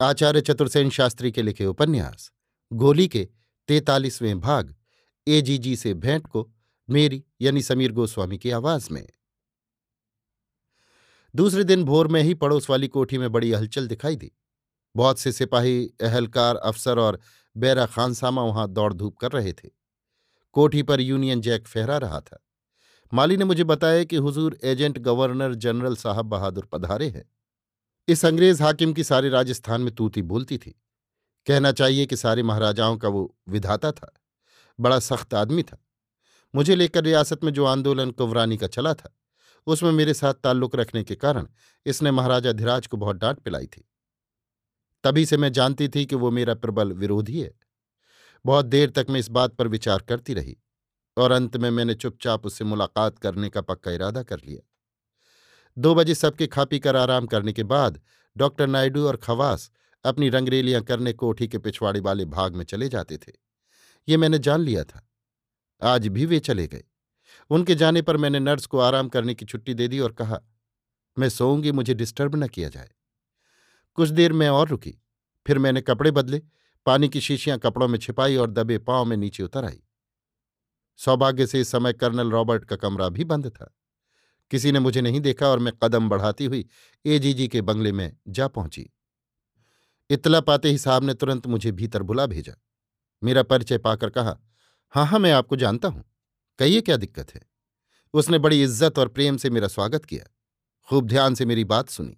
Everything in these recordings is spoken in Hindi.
आचार्य चतुर्सेन शास्त्री के लिखे उपन्यास, गोली के तैतालीसवें भाग, एजीजी से भेंट को मेरी यानी समीर गोस्वामी की आवाज़ में। दूसरे दिन भोर में ही पड़ोस वाली कोठी में बड़ी हलचल दिखाई दी। बहुत से सिपाही, अहलकार, अफसर और बैरा खानसामा वहाँ दौड़ धूप कर रहे थे। कोठी पर यूनियन जैक फहरा रहा था। माली ने मुझे बताया कि हुजूर एजेंट गवर्नर जनरल साहब बहादुर पधारे हैं। इस अंग्रेज़ हाकिम की सारे राजस्थान में तूती बोलती थी। कहना चाहिए कि सारे महाराजाओं का वो विधाता था, बड़ा सख्त आदमी था। मुझे लेकर रियासत में जो आंदोलन कुंवरानी का चला था, उसमें मेरे साथ ताल्लुक रखने के कारण इसने महाराजा धीराज को बहुत डांट पिलाई थी। तभी से मैं जानती थी कि वो मेरा प्रबल विरोधी है। बहुत देर तक मैं इस बात पर विचार करती रही और अंत में मैंने चुपचाप उससे मुलाकात करने का पक्का इरादा कर लिया। दो बजे सबके खा पी कर आराम करने के बाद डॉक्टर नायडू और खवास अपनी रंगरेलियाँ करने कोठी के पिछवाड़े वाले भाग में चले जाते थे। ये मैंने जान लिया था। आज भी वे चले गए। उनके जाने पर मैंने नर्स को आराम करने की छुट्टी दे दी और कहा, मैं सोऊँगी, मुझे डिस्टर्ब न किया जाए। कुछ देर मैं और रुकी। फिर मैंने कपड़े बदले, पानी की शीशियाँ कपड़ों में छिपाई और दबे पाँव में नीचे उतर आई। सौभाग्य से इस समय कर्नल रॉबर्ट का कमरा भी बंद था। किसी ने मुझे नहीं देखा और मैं कदम बढ़ाती हुई एजीजी के बंगले में जा पहुँची। इतला पाते ही साहब ने तुरंत मुझे भीतर बुला भेजा। मेरा परिचय पाकर कहा हाँ हाँ मैं आपको जानता हूँ। कहिए क्या दिक्कत है? उसने बड़ी इज़्ज़त और प्रेम से मेरा स्वागत किया। खूब ध्यान से मेरी बात सुनी।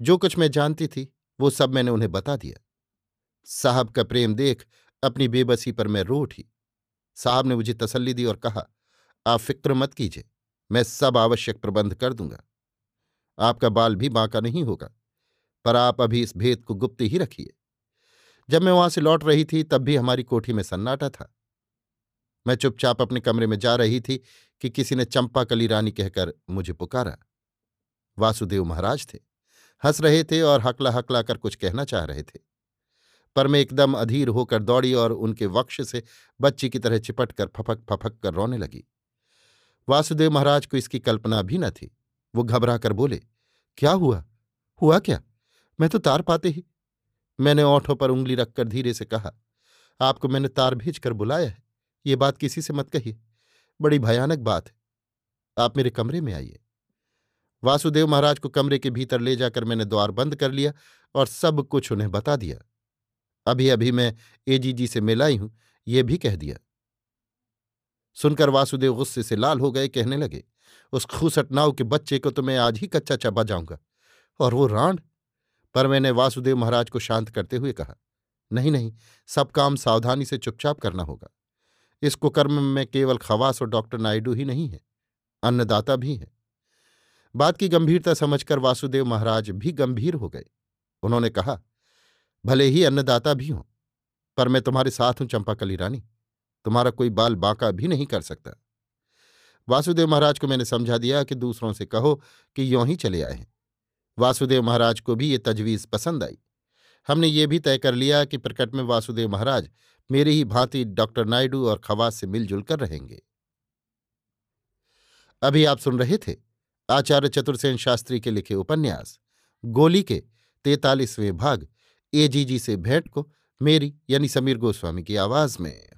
जो कुछ मैं जानती थी, वो सब मैंने उन्हें बता दिया। साहब का प्रेम देख अपनी बेबसी पर मैं रो उठी। साहब ने मुझे तसल्ली दी और कहा, आप फ़िक्र मत कीजिए। मैं सब आवश्यक प्रबंध कर दूँगा। आपका बाल भी बांका नहीं होगा, पर आप अभी इस भेद को गुप्त ही रखिए। जब मैं वहाँ से लौट रही थी, तब भी हमारी कोठी में सन्नाटा था। मैं चुपचाप अपने कमरे में जा रही थी कि किसी ने चंपा कली रानी कहकर मुझे पुकारा। वासुदेव महाराज थे, हंस रहे थे और हकला हकला कर कुछ कहना चाह रहे थे। पर मैं एकदम अधीर होकर दौड़ी और उनके वक्ष से बच्ची की तरह चिपट कर फपक फपक कर रोने लगी। वासुदेव महाराज को इसकी कल्पना भी न थी। वो घबरा कर बोले, क्या हुआ? हुआ क्या? मैं तो तार पाते ही मैंने ओठों पर उंगली रखकर धीरे से कहा, आपको मैंने तार भेज कर बुलाया है। ये बात किसी से मत कहिए। बड़ी भयानक बात है। आप मेरे कमरे में आइए वासुदेव महाराज को कमरे के भीतर ले जाकर मैंने द्वार बंद कर लिया और सब कुछ उन्हें बता दिया। अभी अभी मैं एजीजी से मिलाई हूँ, ये भी कह दिया। सुनकर वासुदेव गुस्से से लाल हो गए, कहने लगे, उस खूसट नाव के बच्चे को तो मैं आज ही कच्चा चबा जाऊँगा। और वो रांड? पर मैंने वासुदेव महाराज को शांत करते हुए कहा, नहीं नहीं, सब काम सावधानी से चुपचाप करना होगा। इस कुकर्म में केवल खवास और डॉक्टर नायडू ही नहीं है, अन्नदाता भी है। बात की गंभीरता समझकर वासुदेव महाराज भी गंभीर हो गए। उन्होंने कहा, भले ही अन्नदाता भी हों, पर मैं तुम्हारे साथ हूँ, चंपाकली रानी। तुम्हारा कोई बाल बांका भी नहीं कर सकता। वासुदेव महाराज को मैंने समझा दिया कि दूसरों से कहो कि यों ही चले आए हैं। वासुदेव महाराज को भी ये तजवीज पसंद आई। हमने ये भी तय कर लिया कि प्रकट में वासुदेव महाराज मेरी ही भांति डॉक्टर नायडू और खवास से मिलजुल कर रहेंगे। अभी आप सुन रहे थे आचार्य चतुर्सेन शास्त्री के लिखे उपन्यास, गोली के तैतालीसवें भाग, एजीजी से भेंट को मेरी यानी समीर गोस्वामी की आवाज़ में।